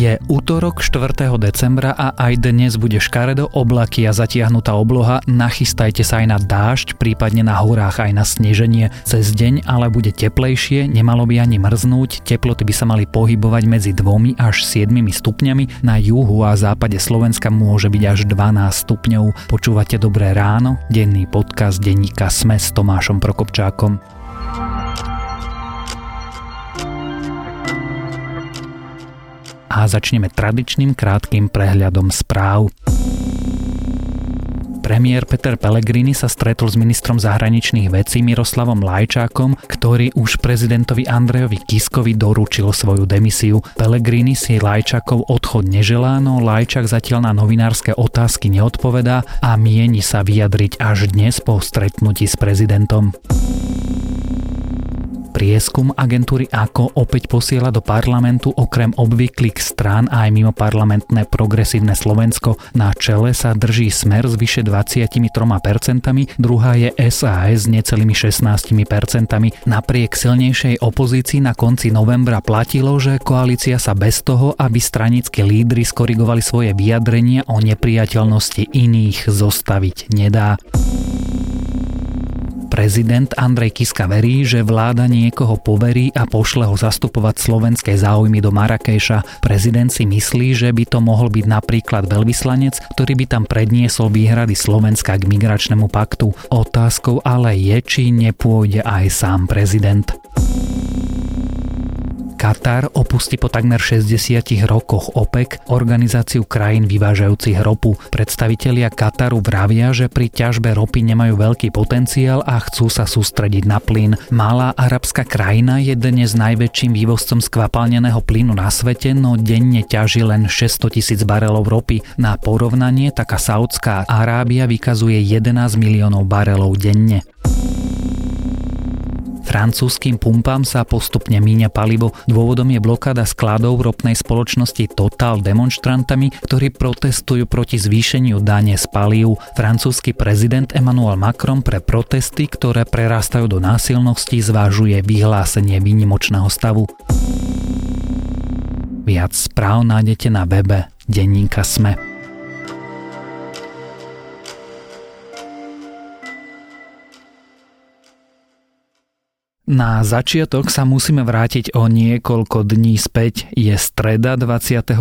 Je útorok 4. decembra a aj dnes bude škaredo oblaky a zatiahnutá obloha. Nachystajte sa aj na dážď, prípadne na horách aj na sneženie. Cez deň ale bude teplejšie, nemalo by ani mrznúť, teploty by sa mali pohybovať medzi 2 až 7 stupňami. Na juhu a západe Slovenska môže byť až 12 stupňov. Počúvate Dobré ráno? Denný podcast denníka Sme s Tomášom Prokopčákom. A začneme tradičným krátkým prehľadom správ. Premiér Peter Pellegrini sa stretol s ministrom zahraničných vecí Miroslavom Lajčákom, ktorý už prezidentovi Andrejovi Kiskovi doručil svoju demisiu. Pellegrini si Lajčákov odchod neželá, no Lajčák zatiaľ na novinárske otázky neodpovedá a mieni sa vyjadriť až dnes po stretnutí s prezidentom. Prieskum agentúry AKO opäť posiela do parlamentu okrem obvyklých strán aj mimo parlamentné progresívne Slovensko. Na čele sa drží smer s vyše 23%, druhá je SAS s necelými 16%. Napriek silnejšej opozícii na konci novembra platilo, že koalícia sa bez toho, aby stranickí lídry skorigovali svoje vyjadrenia o nepriateľnosti iných zostaviť nedá. Prezident Andrej Kiska verí, že vláda niekoho poverí a pošle ho zastupovať slovenské záujmy do Marrakeša. Prezident si myslí, že by to mohol byť napríklad veľvyslanec, ktorý by tam predniesol výhrady Slovenska k migračnému paktu. Otázkou ale je, či nepôjde aj sám prezident. Katar opustí po takmer 60 rokoch OPEC, organizáciu krajín vyvážajúcich ropu. Predstavitelia Kataru vravia, že pri ťažbe ropy nemajú veľký potenciál a chcú sa sústrediť na plyn. Malá arabská krajina je dnes najväčším vývozcom skvapalneného plynu na svete, no denne ťaží len 600 tisíc barelov ropy. Na porovnanie taká Saudská Arábia vykazuje 11 miliónov barelov denne. Francúzským pumpám sa postupne míňa palivo. Dôvodom je blokáda skladov ropnej spoločnosti Total demonstrantami, ktorí protestujú proti zvýšeniu dane z palív. Francúzsky prezident Emmanuel Macron pre protesty, ktoré prerastajú do násilnosti, zvážuje vyhlásenie výnimočného stavu. Viac správ nájdete na webe Denníka Sme. Na začiatok sa musíme vrátiť o niekoľko dní späť. Je streda 28.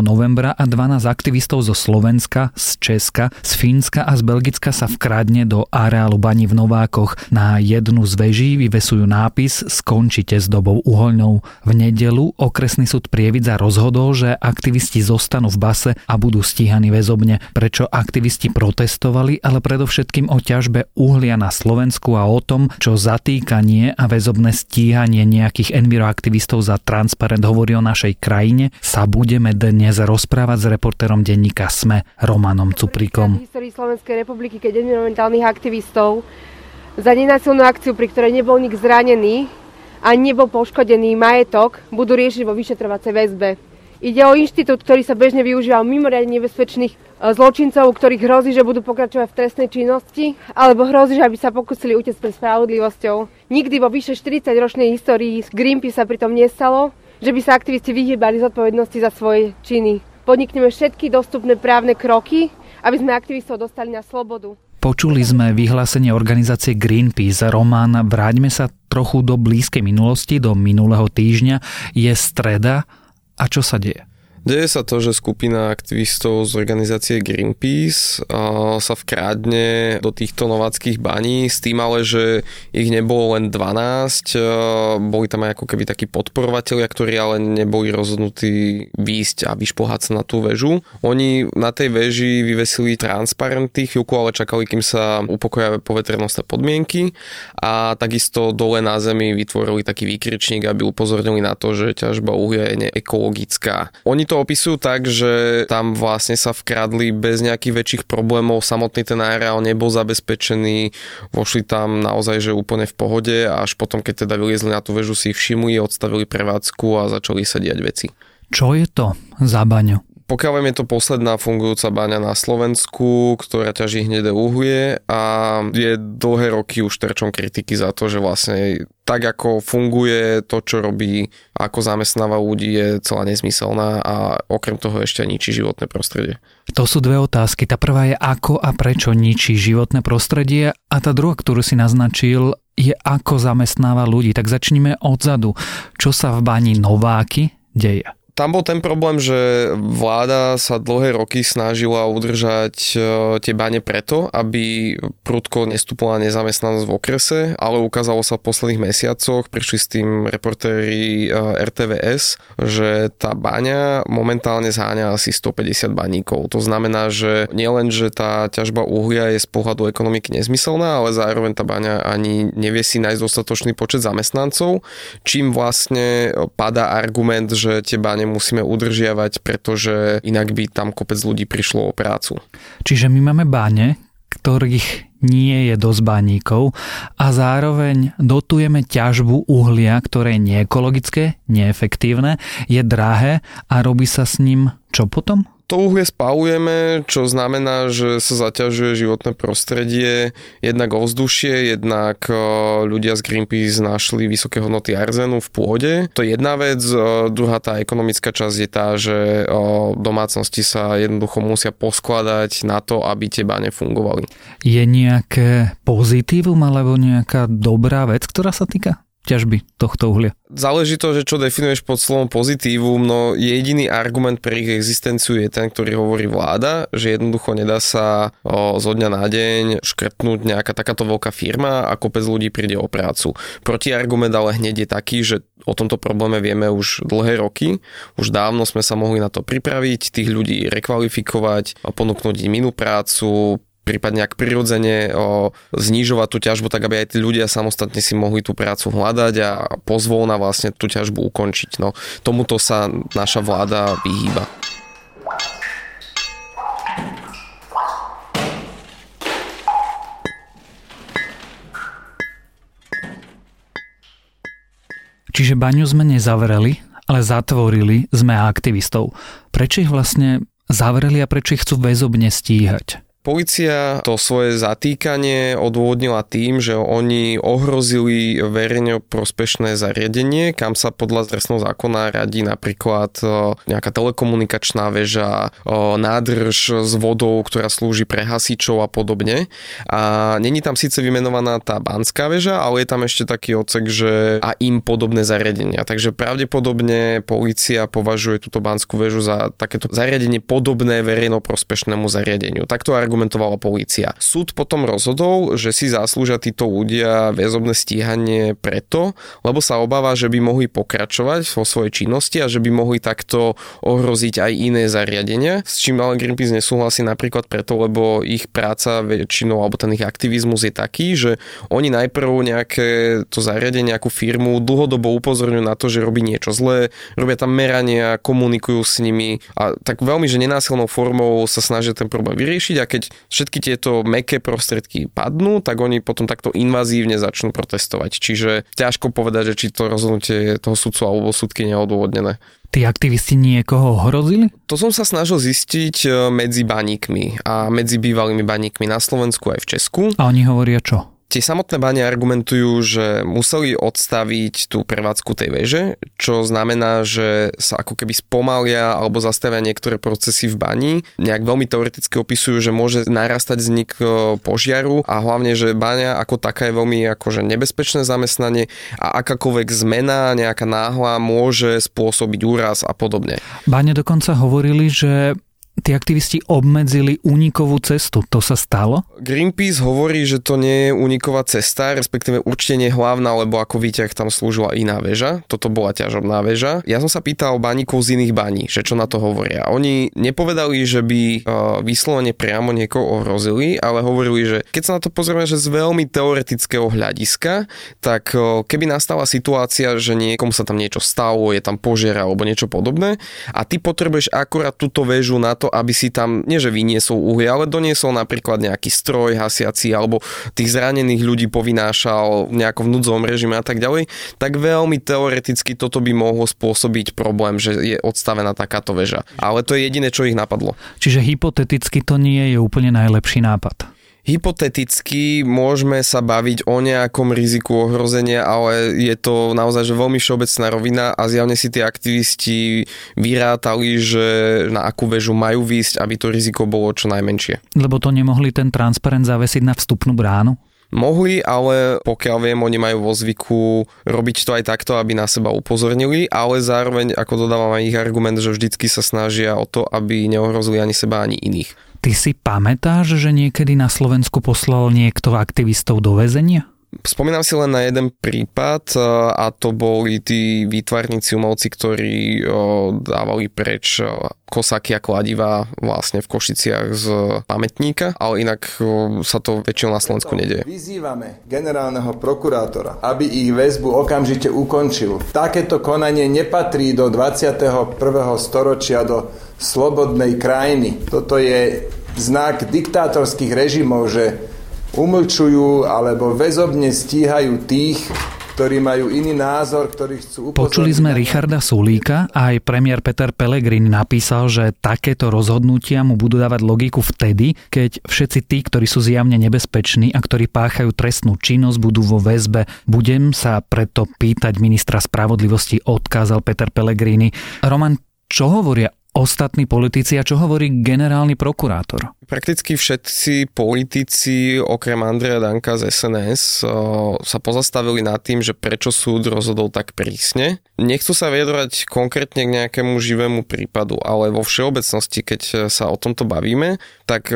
novembra a 12 aktivistov zo Slovenska, z Česka, z Fínska a z Belgicka sa vkradne do areálu bani v Novákoch. Na jednu z veží vyvesujú nápis Skončite s dobou uhoľnou. V nedelu okresný súd Prievidza rozhodol, že aktivisti zostanú v base a budú stíhaní väzobne. Prečo aktivisti protestovali, ale predovšetkým o ťažbe uhlia na Slovensku a o tom, čo zatýkanie a väzobné stíhanie nejakých enviroaktivistov za transparent hovorí o našej krajine, sa budeme dnes rozprávať s reportérom denníka SME Romanom Cuprikom. V histórii Slovenskej republiky, keď environmentálnych aktivistov za nenásilnú akciu, pri ktorej nebol nik zranený a nebol poškodený majetok, budú riešiť vo vyšetrovacej väzbe. Ide o inštitút, ktorý sa bežne využíva mimoriadne nebezpečných e, zločincov, ktorých hrozí, že budú pokračovať v trestnej činnosti, alebo hrozí, že aby sa pokúsili utiecť pred spravodlivosťou. Nikdy vo vyše 40-ročnej histórii Greenpeace sa pritom nestalo, že by sa aktivisti vyhýbali zodpovednosti za svoje činy. Podnikneme všetky dostupné právne kroky, aby sme aktivistov dostali na slobodu. Počuli sme vyhlásenie organizácie Greenpeace. Román, vráťme sa trochu do blízkej minulosti, do minulého týždňa. Je streda, a čo sa deje? Deje sa to, že skupina aktivistov z organizácie Greenpeace sa vkrádne do týchto nováckých baní s tým ale, že ich nebolo len 12, boli tam aj ako keby takí podporovatelia, ktorí ale neboli rozhodnutí výjsť a vyšplhať sa na tú väžu. Oni na tej väži vyvesili transparenty, chvíľku ale čakali, kým sa upokoja poveternostné podmienky a takisto dole na zemi vytvorili taký výkričník, aby upozornili na to, že ťažba uhlia je neekologická. Oni to to opisujú tak, že tam vlastne sa vkradli bez nejakých väčších problémov, samotný ten areál nebol zabezpečený, vošli tam naozaj, že úplne v pohode a až potom, keď teda vyliezli na tú väžu, si všimli, odstavili prevádzku a začali sa diať veci. Čo je to za baňu? Pokiaľ viem, je to posledná fungujúca baňa na Slovensku, ktorá ťaží hnedé uhlie a je dlhé roky už terčom kritiky za to, že vlastne tak ako funguje to, čo robí, ako zamestnáva ľudí, je celá nezmyselná a okrem toho ešte ničí životné prostredie. To sú dve otázky. Tá prvá je ako a prečo ničí životné prostredie a tá druhá, ktorú si naznačil, je ako zamestnáva ľudí. Tak začníme odzadu. Čo sa v bani Nováky deje? Tam bol ten problém, že vláda sa dlhé roky snažila udržať e, tie bane preto, aby prudko nestúpila nezamestnanosť v okrese, ale ukázalo sa v posledných mesiacoch, prišli s tým reportéri e, RTVS, že tá baňa momentálne zháňa asi 150 baníkov. To znamená, že nielen, že tá ťažba uhlia je z pohľadu ekonomiky nezmyselná, ale zároveň tá baňa ani nevie si nájsť dostatočný počet zamestnancov, čím vlastne padá argument, že tie bane musíme udržiavať, pretože inak by tam kopec ľudí prišlo o prácu. Čiže my máme báne, ktorých nie je dosť baníkov a zároveň dotujeme ťažbu uhlia, ktoré je neekologické, neefektívne, je drahé a robí sa s ním čo potom? To uhlie spalujeme, čo znamená, že sa zaťažuje životné prostredie, jednak ovzdušie, jednak e, ľudia z Greenpeace našli vysoké hodnoty arzenu v pôde. To je jedna vec. E, druhá tá ekonomická časť je tá, že e, domácnosti sa jednoducho musia poskladať na to, aby tie bane fungovali. Je nejaké pozitívum alebo nejaká dobrá vec, ktorá sa týka ťažby tohto uhlia? Záleží to, že čo definuješ pod slovom pozitívum, no jediný argument pre ich existenciu je ten, ktorý hovorí vláda, že jednoducho nedá sa o, zo dňa na deň škrtnúť nejaká takáto veľká firma a kopec ľudí príde o prácu. Protiargument ale hneď je taký, že o tomto probléme vieme už dlhé roky, už dávno sme sa mohli na to pripraviť, tých ľudí rekvalifikovať, ponúknuť im inú prácu, prípadne ak prirodzene o, znižovať tú ťažbu, tak aby aj tí ľudia samostatne si mohli tú prácu hľadať a pozvolna vlastne tú ťažbu ukončiť. No, tomuto sa naša vláda vyhýba. Čiže baňu sme nezavreli, ale zatvorili sme aktivistov. Prečo ich vlastne zavreli a prečo ich chcú väzobne stíhať? Polícia to svoje zatýkanie odôvodnila tým, že oni ohrozili verejne prospešné zariadenie, kam sa podľa trestného zákona radí napríklad e, nejaká telekomunikačná väža, e, nádrž s vodou, ktorá slúži pre hasičov a podobne. A není tam síce vymenovaná tá banská väža, ale je tam ešte taký odsek, že a im podobné zariadenia. Takže pravdepodobne polícia považuje túto banskú väžu za takéto zariadenie podobné verejno prospešnému zariadeniu. Takto argument argumentovala polícia. Súd potom rozhodol, že si zaslúžia títo ľudia väzobné stíhanie preto, lebo sa obáva, že by mohli pokračovať vo svojej činnosti a že by mohli takto ohroziť aj iné zariadenia, s čím ale Greenpeace nesúhlasí napríklad preto, lebo ich práca väčšinou, alebo ten ich aktivizmus je taký, že oni najprv nejaké to zariadenie, nejakú firmu dlhodobo upozorňujú na to, že robí niečo zlé, robia tam merania, komunikujú s nimi a tak veľmi, že nenásilnou formou sa snažia ten problém vyriešiť a keď všetky tieto meké prostriedky padnú, tak oni potom takto invazívne začnú protestovať. Čiže ťažko povedať, že či to rozhodnutie toho sudcu alebo súdky neodôvodnené. Tí aktivisti niekoho hrozili? To som sa snažil zistiť e, medzi baníkmi a medzi bývalými baníkmi na Slovensku aj v Česku. A oni hovoria čo? Tie samotné bane argumentujú, že museli odstaviť tú prevádzku tej veže, čo znamená, že sa ako keby spomalia alebo zastavia niektoré procesy v bani. Nejak veľmi teoreticky opisujú, že môže narastať vznik e, požiaru a hlavne, že baňa ako taká je veľmi akože nebezpečné zamestnanie a akákoľvek zmena, nejaká náhla môže spôsobiť úraz a podobne. Bane dokonca hovorili, že tí aktivisti obmedzili únikovú cestu. To sa stalo? Greenpeace hovorí, že to nie je úniková cesta, respektíve určite nie hlavná, lebo ako výťah tam slúžila iná väža. Toto bola ťažobná väža. Ja som sa pýtal baníkov z iných baní, že čo na to hovoria. Oni nepovedali, že by uh, vyslovene priamo niekoho ohrozili, ale hovorili, že keď sa na to pozrieme, že z veľmi teoretického hľadiska, tak uh, keby nastala situácia, že niekomu sa tam niečo stalo, je tam požiar alebo niečo podobné a ty potrebuješ akorát túto väžu na to, aby si tam, nie že vyniesol uhlie, ale doniesol napríklad nejaký stroj hasiaci alebo tých zranených ľudí povynášal v nejakom núdzovom režime a tak ďalej, tak veľmi teoreticky toto by mohlo spôsobiť problém, že je odstavená takáto väža. Ale to je jediné, čo ich napadlo. Čiže hypoteticky to nie je úplne najlepší nápad. Hypoteticky môžeme sa baviť o nejakom riziku ohrozenia, ale je to naozaj že veľmi všeobecná rovina a zjavne si tí aktivisti vyrátali, že na akú väžu majú výsť, aby to riziko bolo čo najmenšie. Lebo to nemohli ten transparent zavesiť na vstupnú bránu? Mohli, ale pokiaľ viem, oni majú vo zvyku robiť to aj takto, aby na seba upozornili, ale zároveň, ako dodávam aj ich argument, že vždycky sa snažia o to, aby neohrozili ani seba, ani iných. Ty si pamätáš, že niekedy na Slovensku poslal niekto aktivistov do väzenia? Spomínam si len na jeden prípad e, a to boli tí výtvarníci umelci, ktorí e, dávali preč e, kosaky a kladiva vlastne v Košiciach z pamätníka, ale inak sa to väčšinou na Slovensku nedieje. Vyzývame generálneho prokurátora, aby ich väzbu okamžite ukončil. Takéto konanie nepatrí do 21. storočia, do slobodnej krajiny. Toto je znak diktátorských režimov, že umlčujú alebo väzobne stíhajú tých, ktorí majú iný názor, ktorí chcú upozorniť. Počuli sme Richarda Sulíka a aj premiér Peter Pellegrini napísal, že takéto rozhodnutia mu budú dávať logiku vtedy, keď všetci tí, ktorí sú zjavne nebezpeční a ktorí páchajú trestnú činnosť, budú vo väzbe. Budem sa preto pýtať ministra spravodlivosti, odkázal Peter Pellegrini. Roman, čo hovoria ostatní politici a čo hovorí generálny prokurátor? Prakticky všetci politici, okrem Andreja Danka z SNS, sa pozastavili nad tým, že prečo súd rozhodol tak prísne. Nechcú sa vyjadrať konkrétne k nejakému živému prípadu, ale vo všeobecnosti, keď sa o tomto bavíme, tak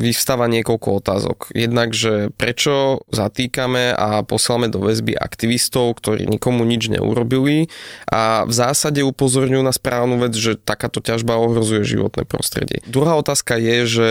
vyvstáva niekoľko otázok. Jednak, že prečo zatýkame a posielame do väzby aktivistov, ktorí nikomu nič neurobili a v zásade upozorňujú na správnu vec, že takáto ťažba ohrozuje životné prostredie. Druhá otázka je, že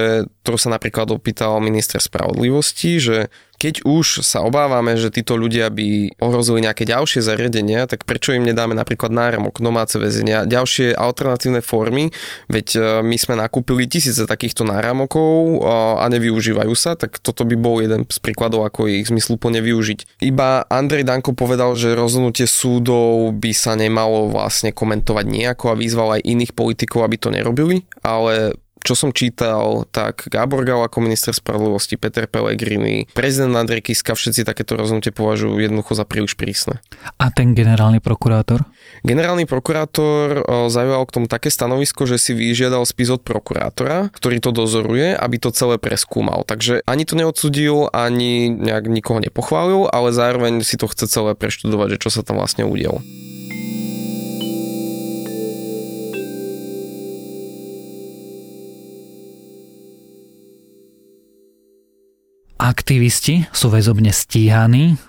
ktorú sa napríklad opýtal minister spravodlivosti, že keď už sa obávame, že títo ľudia by ohrozili nejaké ďalšie zariadenia, tak prečo im nedáme napríklad náramok, domáce väzenia, ďalšie alternatívne formy, veď e, my sme nakúpili tisíce takýchto náramokov e, a nevyužívajú sa, tak toto by bol jeden z príkladov, ako ich zmysluplne využiť. Iba Andrej Danko povedal, že rozhodnutie súdov by sa nemalo vlastne komentovať nejako a vyzval aj iných politikov, aby to nerobili, ale čo som čítal, tak Gábor Gal ako minister spravodlivosti, Peter Pellegrini, prezident Andrej Kiska, všetci takéto rozhodnutie považujú jednoducho za príliš prísne. A ten generálny prokurátor? Generálny prokurátor zaujal k tomu také stanovisko, že si vyžiadal spis od prokurátora, ktorý to dozoruje, aby to celé preskúmal. Takže ani to neodsudil, ani nejak nikoho nepochválil, ale zároveň si to chce celé preštudovať, že čo sa tam vlastne udialo. Aktivisti sú väzobne stíhaní,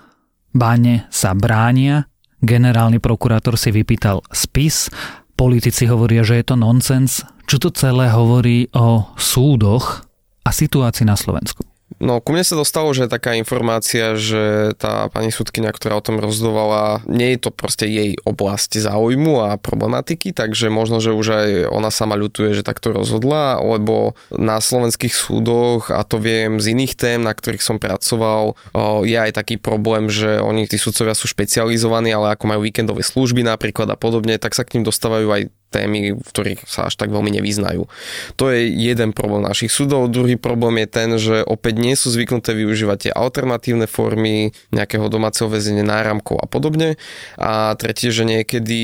báne sa bránia, generálny prokurátor si vypýtal spis, politici hovoria, že je to nonsens. Čo to celé hovorí o súdoch a situácii na Slovensku? No, ku mne sa dostalo, že taká informácia, že tá pani sudkynia, ktorá o tom rozhodovala, nie je to proste jej oblasť záujmu a problematiky, takže možno, že už aj ona sama ľutuje, že takto rozhodla, lebo na slovenských súdoch, a to viem z iných tém, na ktorých som pracoval, je aj taký problém, že oni, tí sudcovia sú špecializovaní, ale ako majú víkendové služby napríklad a podobne, tak sa k ním dostávajú aj témy, v ktorých sa až tak veľmi nevyznajú. To je jeden problém našich súdov. Druhý problém je ten, že opäť nie sú zvyknuté využívať tie alternatívne formy nejakého domáceho väzenia, náramkov a podobne. A tretie, že niekedy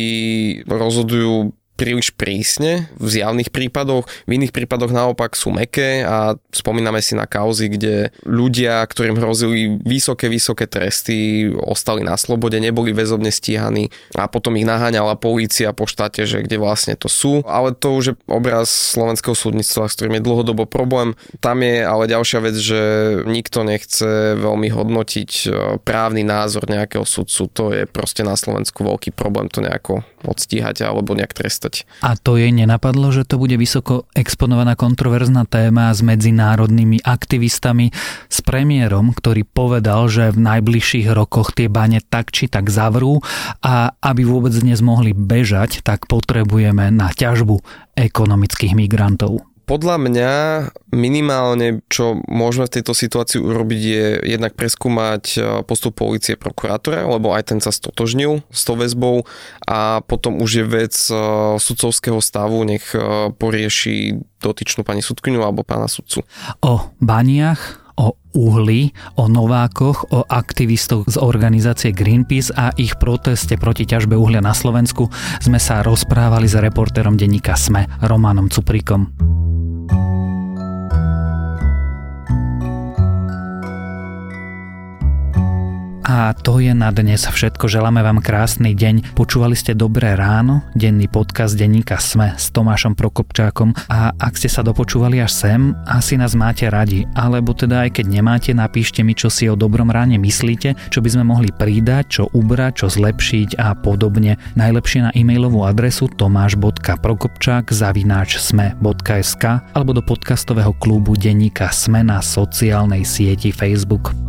rozhodujú príliš prísne v zjavných prípadoch, v iných prípadoch naopak sú meké a spomíname si na kauzy, kde ľudia, ktorým hrozili vysoké, vysoké tresty, ostali na slobode, neboli väzobne stíhaní a potom ich naháňala polícia po štáte, že kde vlastne to sú. Ale to už je obraz slovenského súdnictva, s ktorým je dlhodobo problém. Tam je ale ďalšia vec, že nikto nechce veľmi hodnotiť e, právny názor nejakého sudcu. To je proste na Slovensku veľký problém to nejako odstíhať alebo nejak trestať dostať. A to jej nenapadlo, že to bude vysoko exponovaná kontroverzná téma s medzinárodnými aktivistami, s premiérom, ktorý povedal, že v najbližších rokoch tie bane tak či tak zavrú a aby vôbec dnes mohli bežať, tak potrebujeme na ťažbu ekonomických migrantov Podľa mňa minimálne, čo môžeme v tejto situácii urobiť, je jednak preskúmať e, postup policie prokurátora, lebo aj ten sa stotožnil s tou väzbou a potom už je vec e, sudcovského stavu, nech e, porieši dotyčnú pani sudkyňu alebo pána sudcu. O baniach, o uhli, o Novákoch, o aktivistov z organizácie Greenpeace a ich proteste proti ťažbe uhlia na Slovensku sme sa rozprávali s reportérom denníka SME, Romanom Cuprikom. A to je na dnes všetko. Želáme vám krásny deň. Počúvali ste Dobré ráno, denný podcast denníka Sme s Tomášom Prokopčákom a ak ste sa dopočúvali až sem, asi nás máte radi. Alebo teda aj keď nemáte, napíšte mi, čo si o dobrom ráne myslíte, čo by sme mohli pridať, čo ubrať, čo zlepšiť a podobne. Najlepšie na e-mailovú adresu tomáš.prokopčák zavináč sme.sk alebo do podcastového klubu denníka Sme na sociálnej sieti Facebook.